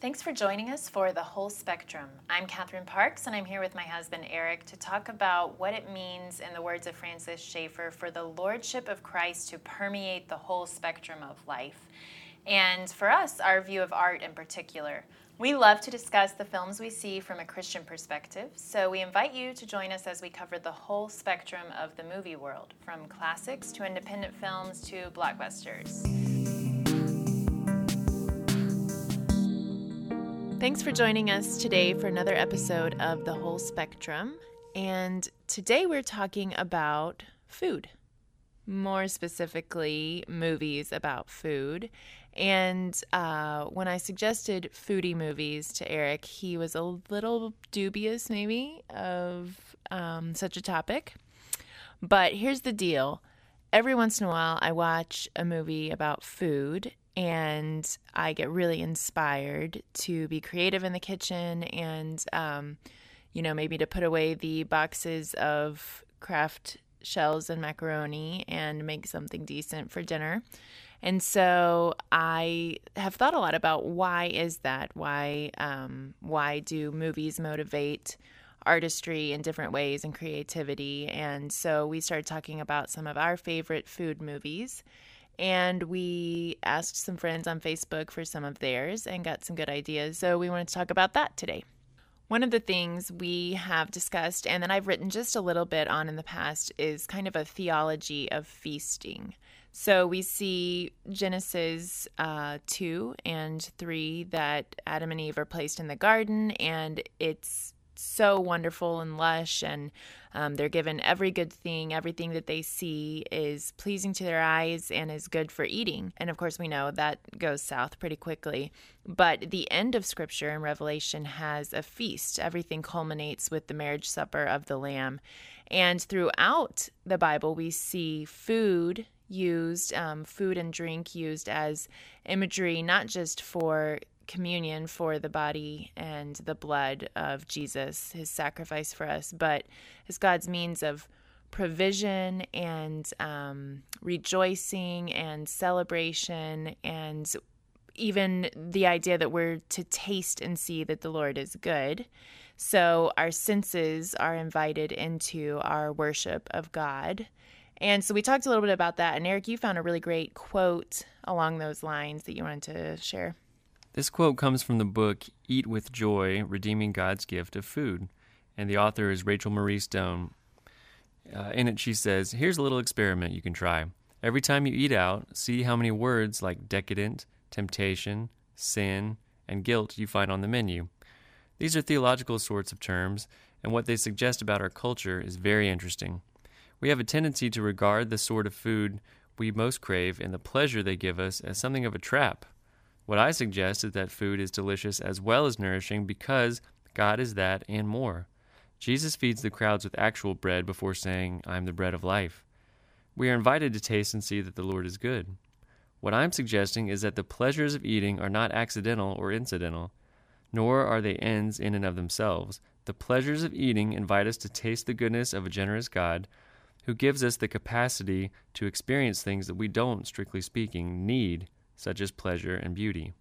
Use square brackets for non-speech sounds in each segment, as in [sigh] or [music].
Thanks for joining us for The Whole Spectrum. I'm Catherine Parks, and I'm here with my husband Eric to talk about what it means, in the words of Francis Schaeffer, for the Lordship of Christ to permeate the whole spectrum of life. And for us, our view of art in particular. We love to discuss the films we see from a Christian perspective, so we invite you to join us as we cover the whole spectrum of the movie world, from classics to independent films to blockbusters. Thanks for joining us today for another episode of The Whole Spectrum. And today we're talking about food, more specifically, movies about food. And uh, when I suggested foodie movies to Eric, he was a little dubious, maybe, of um, such a topic. But here's the deal every once in a while, I watch a movie about food and I get really inspired to be creative in the kitchen and, um, you know, maybe to put away the boxes of Kraft shells and macaroni and make something decent for dinner. And so I have thought a lot about why is that? Why um, why do movies motivate artistry in different ways and creativity? And so we started talking about some of our favorite food movies and we asked some friends on Facebook for some of theirs and got some good ideas. So we wanted to talk about that today. One of the things we have discussed and that I've written just a little bit on in the past is kind of a theology of feasting. So we see Genesis uh, 2 and 3 that Adam and Eve are placed in the garden, and it's so wonderful and lush, and um, they're given every good thing. Everything that they see is pleasing to their eyes and is good for eating. And of course, we know that goes south pretty quickly. But the end of Scripture in Revelation has a feast. Everything culminates with the marriage supper of the Lamb. And throughout the Bible, we see food used, um, food and drink used as imagery, not just for communion for the body and the blood of Jesus, his sacrifice for us, but as God's means of provision and um, rejoicing and celebration and even the idea that we're to taste and see that the Lord is good. So our senses are invited into our worship of God. And so we talked a little bit about that. And Eric, you found a really great quote along those lines that you wanted to share. This quote comes from the book Eat with Joy Redeeming God's Gift of Food, and the author is Rachel Marie Stone. Uh, in it, she says, Here's a little experiment you can try. Every time you eat out, see how many words like decadent, temptation, sin, and guilt you find on the menu. These are theological sorts of terms, and what they suggest about our culture is very interesting. We have a tendency to regard the sort of food we most crave and the pleasure they give us as something of a trap. What I suggest is that food is delicious as well as nourishing because God is that and more. Jesus feeds the crowds with actual bread before saying, I am the bread of life. We are invited to taste and see that the Lord is good. What I'm suggesting is that the pleasures of eating are not accidental or incidental, nor are they ends in and of themselves. The pleasures of eating invite us to taste the goodness of a generous God who gives us the capacity to experience things that we don't, strictly speaking, need such as pleasure and beauty.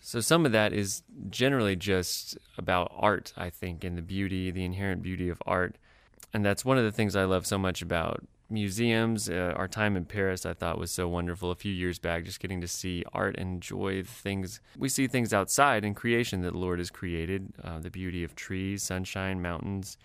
So, some of that is generally just about art, I think, and the beauty, the inherent beauty of art. And that's one of the things I love so much about museums. Uh, our time in Paris, I thought, was so wonderful a few years back, just getting to see art and enjoy things. We see things outside in creation that the Lord has created uh, the beauty of trees, sunshine, mountains,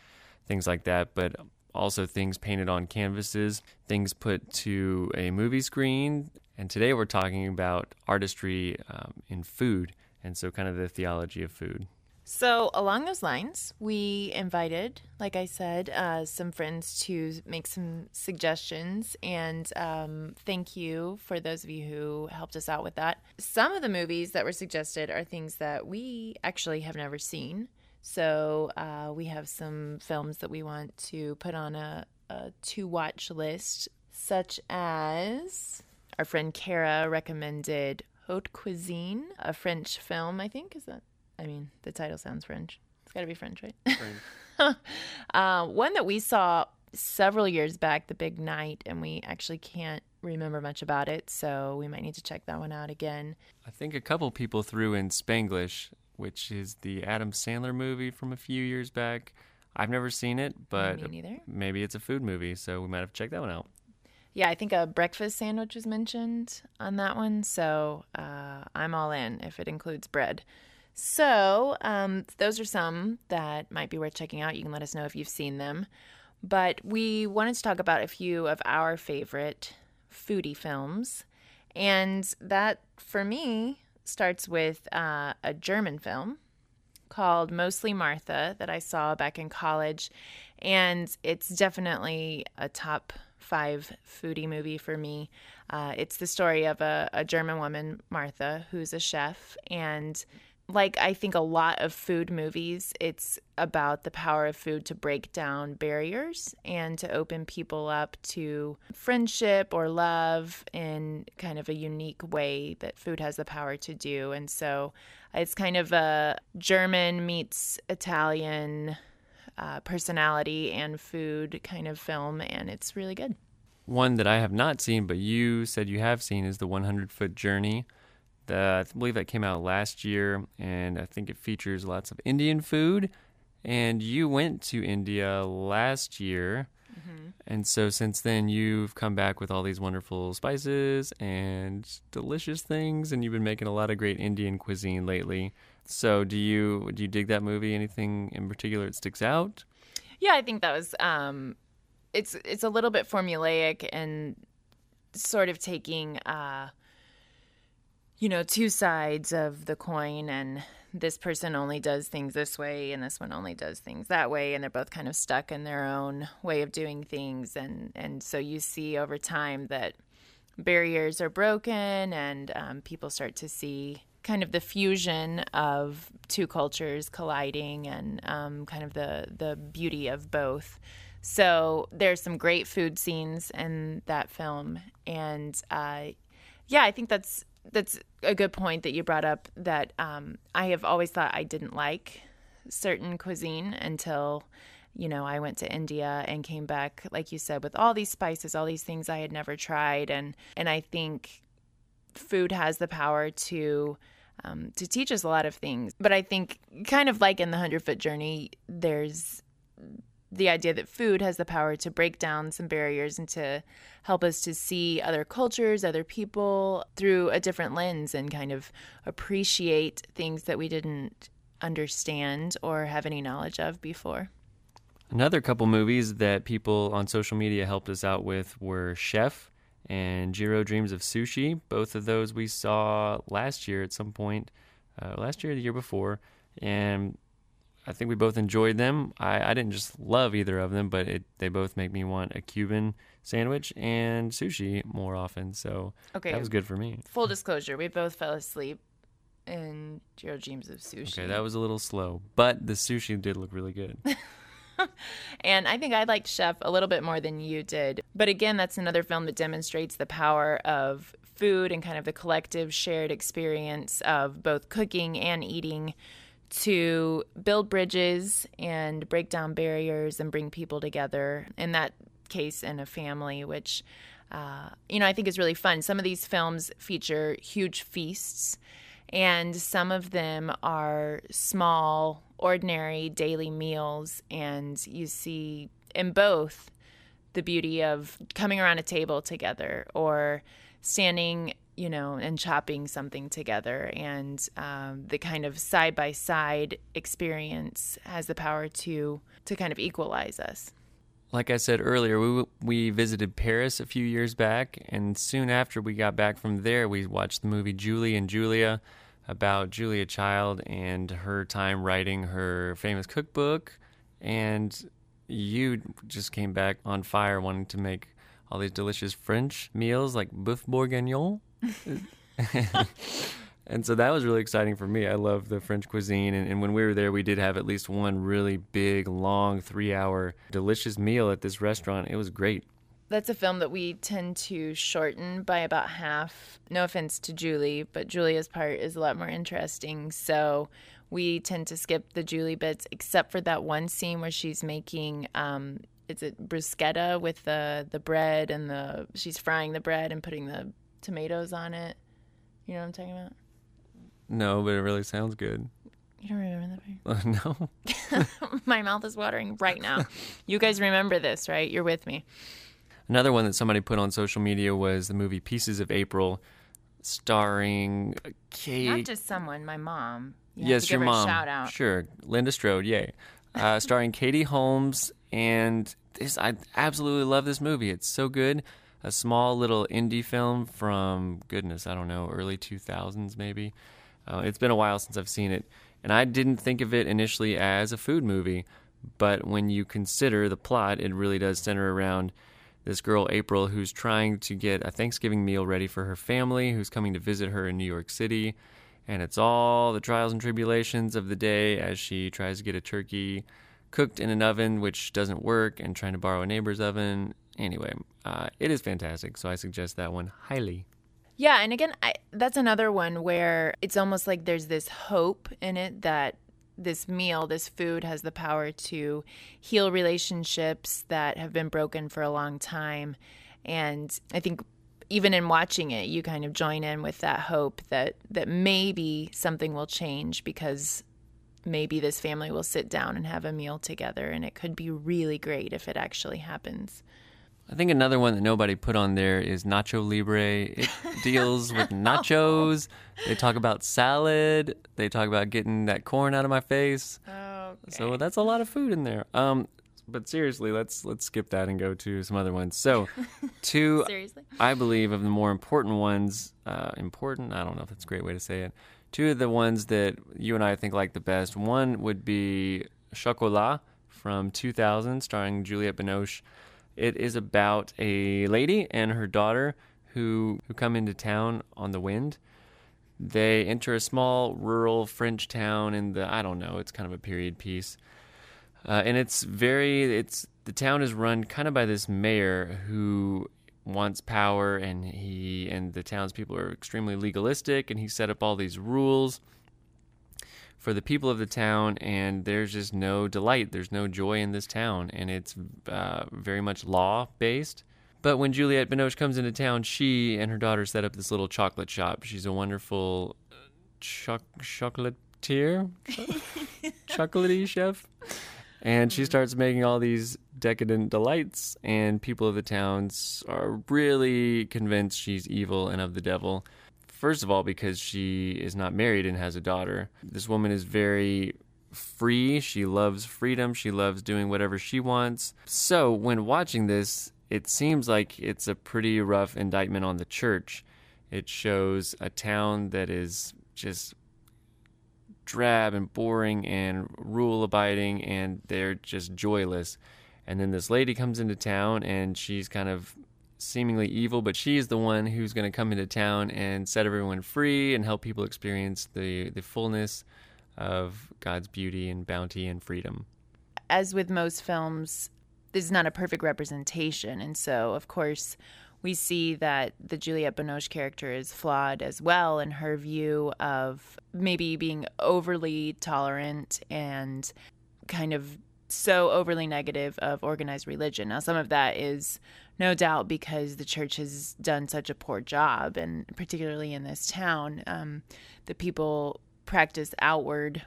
things like that. But also things painted on canvases, things put to a movie screen, and today we're talking about artistry um, in food, and so kind of the theology of food. So, along those lines, we invited, like I said, uh, some friends to make some suggestions. And um, thank you for those of you who helped us out with that. Some of the movies that were suggested are things that we actually have never seen. So, uh, we have some films that we want to put on a, a to watch list, such as our friend Kara recommended Haute Cuisine, a French film, I think. Is that? I mean, the title sounds French. It's got to be French, right? French. [laughs] uh, one that we saw several years back, The Big Night, and we actually can't remember much about it, so we might need to check that one out again. I think a couple people threw in Spanglish, which is the Adam Sandler movie from a few years back. I've never seen it, but maybe it's a food movie, so we might have to check that one out. Yeah, I think a breakfast sandwich was mentioned on that one, so uh, I'm all in if it includes bread. So, um, those are some that might be worth checking out. You can let us know if you've seen them. But we wanted to talk about a few of our favorite foodie films. And that, for me, starts with uh, a German film called Mostly Martha that I saw back in college. And it's definitely a top five foodie movie for me. Uh, it's the story of a, a German woman, Martha, who's a chef. And like I think a lot of food movies, it's about the power of food to break down barriers and to open people up to friendship or love in kind of a unique way that food has the power to do. And so it's kind of a German meets Italian uh, personality and food kind of film, and it's really good. One that I have not seen, but you said you have seen, is the 100 Foot Journey. The, I believe that came out last year, and I think it features lots of Indian food. And you went to India last year. And so since then, you've come back with all these wonderful spices and delicious things, and you've been making a lot of great Indian cuisine lately. So, do you do you dig that movie? Anything in particular that sticks out? Yeah, I think that was um it's it's a little bit formulaic and sort of taking uh you know, two sides of the coin and this person only does things this way and this one only does things that way and they're both kind of stuck in their own way of doing things and and so you see over time that barriers are broken and um, people start to see kind of the fusion of two cultures colliding and um, kind of the the beauty of both. So there's some great food scenes in that film, and uh, yeah, I think that's that's a good point that you brought up. That um, I have always thought I didn't like certain cuisine until you know I went to India and came back, like you said, with all these spices, all these things I had never tried, and and I think food has the power to um, to teach us a lot of things. But I think, kind of like in the Hundred Foot Journey, there's the idea that food has the power to break down some barriers and to help us to see other cultures, other people through a different lens and kind of appreciate things that we didn't understand or have any knowledge of before. Another couple movies that people on social media helped us out with were Chef and Jiro Dreams of Sushi. Both of those we saw last year at some point, uh, last year or the year before, and I think we both enjoyed them. I, I didn't just love either of them, but it, they both make me want a Cuban sandwich and sushi more often. So Okay. that was good for me. Full disclosure, we both fell asleep in Jiro Dreams of Sushi. Okay, that was a little slow, but the sushi did look really good. [laughs] And I think I liked Chef a little bit more than you did. But again, that's another film that demonstrates the power of food and kind of the collective shared experience of both cooking and eating to build bridges and break down barriers and bring people together. In that case, in a family, which, uh, you know, I think is really fun. Some of these films feature huge feasts and some of them are small, ordinary daily meals. And you see in both the beauty of coming around a table together or standing, you know, and chopping something together. And um, the kind of side by side experience has the power to to kind of equalize us. Like I said earlier, we we visited Paris a few years back, and soon after we got back from there, we watched the movie Julie and Julia about Julia Child and her time writing her famous cookbook. And you just came back on fire, wanting to make all these delicious French meals like boeuf bourguignon. [laughs] And so that was really exciting for me. I love the French cuisine. And, and when we were there, we did have at least one really big, long, three hour, delicious meal at this restaurant. It was great. That's a film that we tend to shorten by about half. No offense to Julie, but Julia's part is a lot more interesting. So we tend to skip the Julie bits, except for that one scene where she's making um, is it bruschetta with the the bread and the she's frying the bread and putting the tomatoes on it. You know what I'm talking about? No, but it really sounds good. You don't remember that Uh, [laughs] no. [laughs] My mouth is watering right now. you guys remember this, right? You're with me. Another one that somebody put on social media was the movie Pieces of April, starring Kate. Not just someone, my mom. You yes, your mom. Shout out. Sure, Linda Strode. Yay. Uh, starring Katie Holmes, and this I absolutely love this movie. It's so good. A small little indie film from goodness, I don't know, early two thousands maybe. Uh, it's been a while since I've seen it, and I didn't think of it initially as a food movie, but when you consider the plot, it really does center around this girl April who's trying to get a Thanksgiving meal ready for her family who's coming to visit her in New York City and it's all the trials and tribulations of the day as she tries to get a turkey cooked in an oven which doesn't work and trying to borrow a neighbor's oven. Anyway, uh, it is fantastic, so I suggest that one highly. Yeah, and again, I, that's another one where it's almost like there's this hope in it that this meal, this food has the power to heal relationships that have been broken for a long time. And I think even in watching it, you kind of join in with that hope that that maybe something will change because maybe this family will sit down and have a meal together and it could be really great if it actually happens. I think another one that nobody put on there is Nacho Libre. It [laughs] deals with nachos. They talk about salad. They talk about getting that corn out of my face. Oh, So that's a lot of food in there. Um, but seriously, let's let's skip that and go to some other ones. So, [laughs] two. I believe of the more important ones, uh, important. I don't know if that's a great way to say it. Two of the ones that you and I think like the best. One would be Chocolat from 2000, starring Juliette Binoche. It is about a lady and her daughter who who come into town on the wind. They enter a small rural French town in the I don't know. It's kind of a period piece. Uh, and it's very it's the town is run kind of by this mayor who wants power and he and the townspeople are extremely legalistic and he set up all these rules for the people of the town and there's just no delight there's no joy in this town and it's uh, very much law based but when juliette binoche comes into town she and her daughter set up this little chocolate shop. She's a wonderful uh, choc- chocolatier? [laughs] Chocolatey chef. And she starts making all these decadent delights, and people of the towns are really convinced she's evil and of the devil. First of all, because she is not married and has a daughter. This woman is very free. She loves freedom. She loves doing whatever she wants. So, when watching this, it seems like it's a pretty rough indictment on the church. It shows a town that is just drab and boring and rule abiding and they're just joyless. And then this lady comes into town and she's kind of seemingly evil, but she's the one who's going to come into town and set everyone free and help people experience the, the fullness of God's beauty and bounty and freedom. As with most films, this is not a perfect representation. And so, of course, we see that the Juliette Binoche character is flawed as well in her view of maybe being overly tolerant and kind of so overly negative of organized religion. Now, some of that is no doubt because the church has done such a poor job, and particularly in this town, um, the people practice outward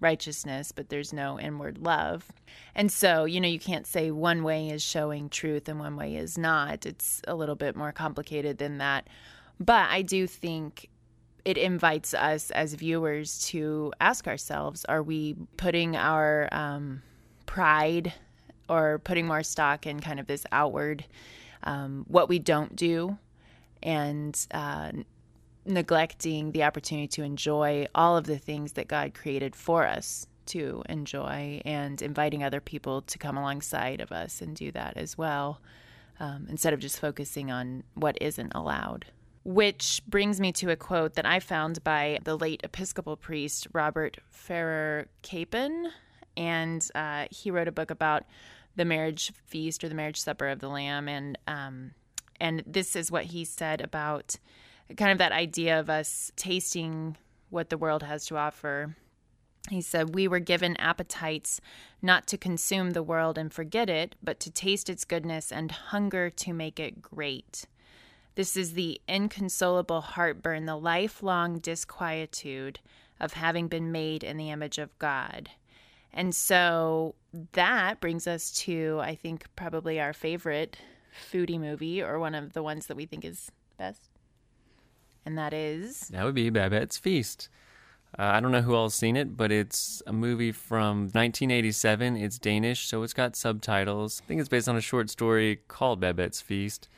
righteousness, but there's no inward love. And so, you know, you can't say one way is showing truth and one way is not. It's a little bit more complicated than that. But I do think it invites us as viewers to ask ourselves are we putting our um, pride or putting more stock in kind of this outward, um, what we don't do, and uh, neglecting the opportunity to enjoy all of the things that God created for us to enjoy and inviting other people to come alongside of us and do that as well um, instead of just focusing on what isn't allowed. Which brings me to a quote that I found by the late Episcopal priest Robert Farrar Capon. And uh, he wrote a book about the marriage feast or the marriage supper of the Lamb. And, um, and this is what he said about kind of that idea of us tasting what the world has to offer He said, We were given appetites not to consume the world and forget it, but to taste its goodness and hunger to make it great. This is the inconsolable heartburn, the lifelong disquietude of having been made in the image of God. And so that brings us to, I think, probably our favorite foodie movie or one of the ones that we think is best. And that is. That would be Babette's Feast. Uh, I don't know who all's seen it, but it's a movie from 1987. It's Danish, so it's got subtitles. I think it's based on a short story called Babette's Feast.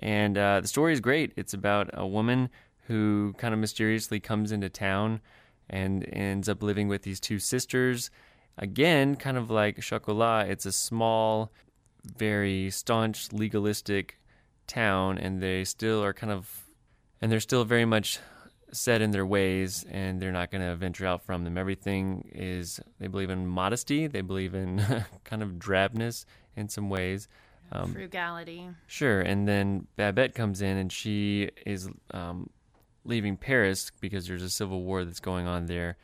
And uh, the story is great. It's about a woman who kind of mysteriously comes into town and ends up living with these two sisters. Again, kind of like Chocolat, it's a small, very staunch, legalistic town, and they still are kind of, and they're still very much set in their ways and they're not going to venture out from them. Everything is, they believe in modesty, they believe in [laughs] kind of drabness in some ways. Um, Frugality. Sure. And then Babette comes in and she is um, leaving Paris because there's a civil war that's going on there.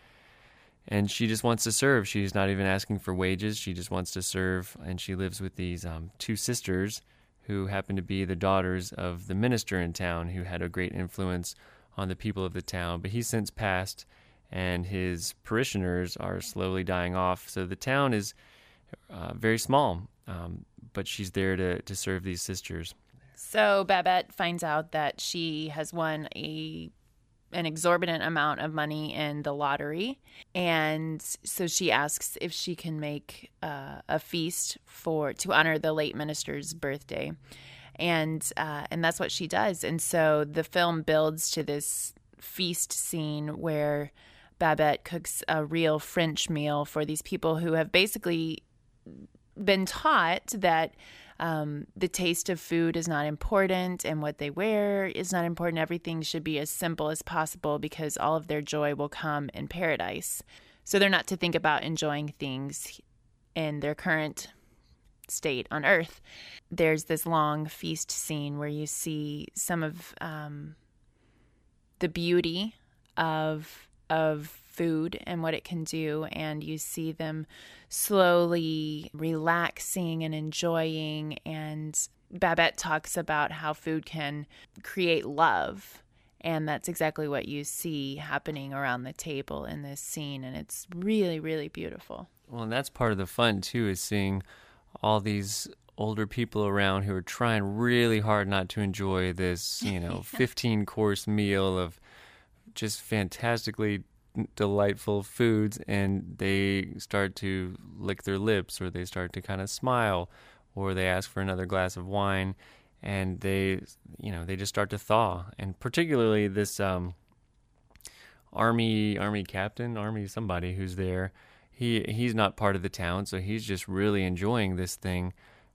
And she just wants to serve. She's not even asking for wages. She just wants to serve. And she lives with these um, two sisters who happen to be the daughters of the minister in town who had a great influence on the people of the town, but he's since passed and his parishioners are slowly dying off. So the town is uh, very small, um, but she's there to, to serve these sisters. So Babette finds out that she has won a an exorbitant amount of money in the lottery, and so she asks if she can make uh, a feast for to honor the late minister's birthday and uh, and that's what she does. And so the film builds to this feast scene where Babette cooks a real French meal for these people who have basically been taught that um, the taste of food is not important and what they wear is not important. Everything should be as simple as possible because all of their joy will come in paradise. So they're not to think about enjoying things in their current state on Earth. There's this long feast scene where you see some of um, the beauty of of food and what it can do, and you see them slowly relaxing and enjoying. And Babette talks about how food can create love. And that's exactly what you see happening around the table in this scene. And it's really, really beautiful. Well, and that's part of the fun, too, is seeing all these older people around who are trying really hard not to enjoy this, you know, [laughs] 15 course meal of just fantastically delightful foods and they start to lick their lips or they start to kind of smile or they ask for another glass of wine and they you know they just start to thaw. And particularly this um, army army captain army somebody who's there he he's not part of the town, so he's just really enjoying this thing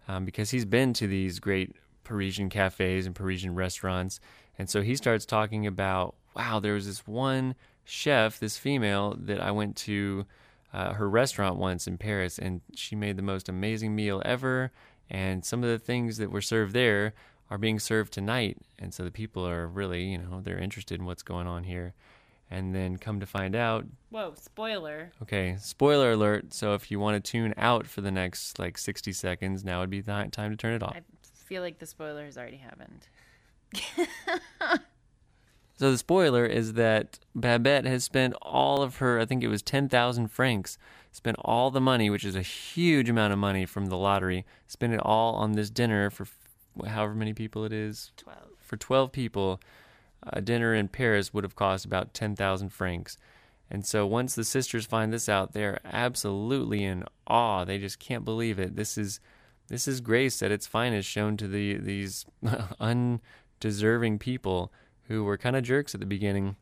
um, because he's been to these great Parisian cafes and Parisian restaurants, and so he starts talking about, wow, there was this one chef, this female that I went to uh, her restaurant once in Paris, and she made the most amazing meal ever. And some of the things that were served there are being served tonight, and so the people are really, you know, they're interested in what's going on here and then come to find out. Whoa, spoiler. Okay, spoiler alert. So if you want to tune out for the next like 60 seconds, now would be the time to turn it off. I feel like the spoiler has already happened. [laughs] so the spoiler is that Babette has spent all of her, I think it was 10,000 francs, spent all the money, which is a huge amount of money from the lottery, spent it all on this dinner for however many people it is. 12. For 12 people a dinner in Paris would have cost about 10,000 francs. And so once the sisters find this out, they're absolutely in awe. They just can't believe it. This is this is grace at its finest shown to the these [laughs] undeserving people who were kind of jerks at the beginning.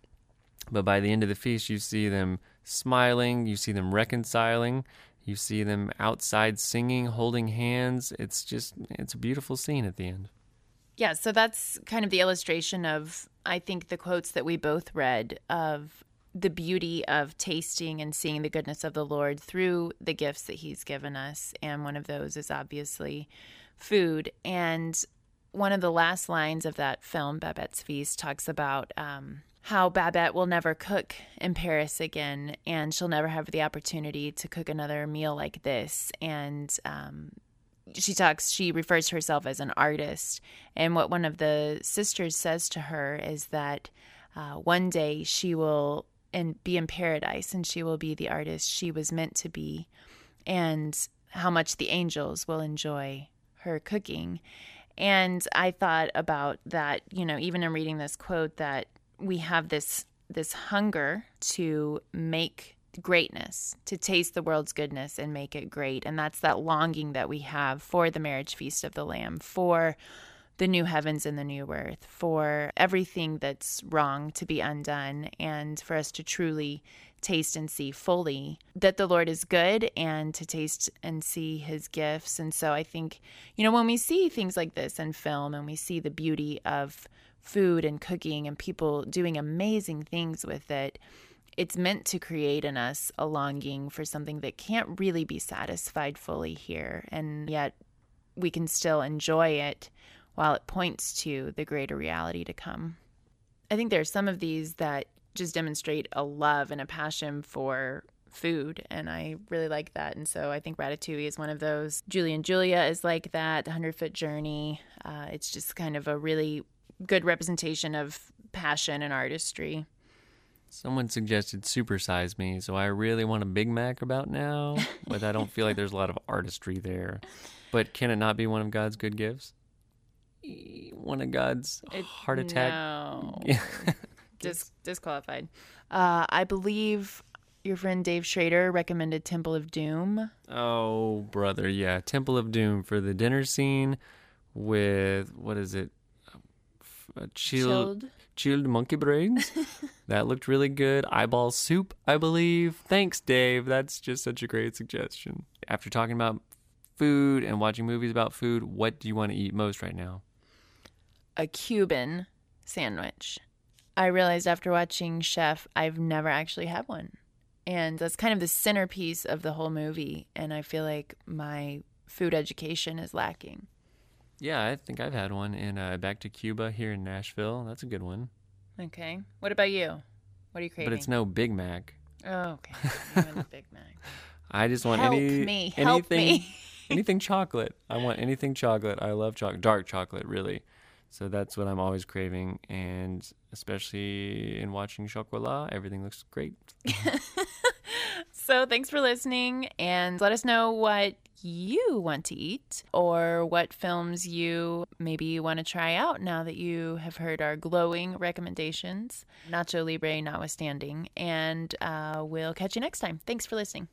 But by the end of the feast, you see them smiling, you see them reconciling, you see them outside singing, holding hands. It's just it's a beautiful scene at the end. Yeah, so that's kind of the illustration of, I think, the quotes that we both read of the beauty of tasting and seeing the goodness of the Lord through the gifts that He's given us. And one of those is obviously food. And one of the last lines of that film, Babette's Feast, talks about um, how Babette will never cook in Paris again, and she'll never have the opportunity to cook another meal like this. And um, she talks, she refers to herself as an artist. And what one of the sisters says to her is that uh, one day she will and be in paradise and she will be the artist she was meant to be, and how much the angels will enjoy her cooking. And I thought about that, you know, even in reading this quote, that we have this this hunger to make greatness, to taste the world's goodness and make it great. And that's that longing that we have for the marriage feast of the Lamb, for the new heavens and the new earth, for everything that's wrong to be undone, and for us to truly taste and see fully that the Lord is good and to taste and see his gifts. And so I think, you know, when we see things like this in film and we see the beauty of food and cooking and people doing amazing things with it, it's meant to create in us a longing for something that can't really be satisfied fully here. And yet we can still enjoy it while it points to the greater reality to come. I think there are some of these that just demonstrate a love and a passion for food and I really like that and so I think Ratatouille is one of those. Julie and Julia is like that. The Hundred Foot Journey. Uh, it's just kind of a really good representation of passion and artistry. Someone suggested supersize me, so I really want a Big Mac about now, [laughs] but I don't feel like there's a lot of artistry there. But can it not be one of God's good gifts? One of God's It- heart attack. No. [laughs] Dis- disqualified. Uh, I believe your friend Dave Schrader recommended Temple of Doom. Oh, brother, yeah. Temple of Doom for the dinner scene with what is it? Uh, chilled, Chilled. chilled monkey brains. [laughs] that looked really good. Eyeball soup, I believe. Thanks, Dave. That's just such a great suggestion. After talking about food and watching movies about food, what do you want to eat most right now? a Cuban sandwich. I realized after watching Chef, I've never actually had one. And that's kind of the centerpiece of the whole movie. And I feel like my food education is lacking. Yeah, I think I've had one in uh, Back to Cuba here in Nashville. That's a good one. Okay. What about you? What are you craving? But it's no Big Mac. Oh, okay. You want a Big Mac. [laughs] I just want Help any me. Anything [laughs] anything chocolate. I want anything chocolate. I love chocolate, dark chocolate, really. So that's what I'm always craving, and especially in watching Chocolat, everything looks great. [laughs] So thanks for listening and let us know what you want to eat or what films you maybe want to try out now that you have heard our glowing recommendations, Nacho Libre notwithstanding. And uh, we'll catch you next time. Thanks for listening.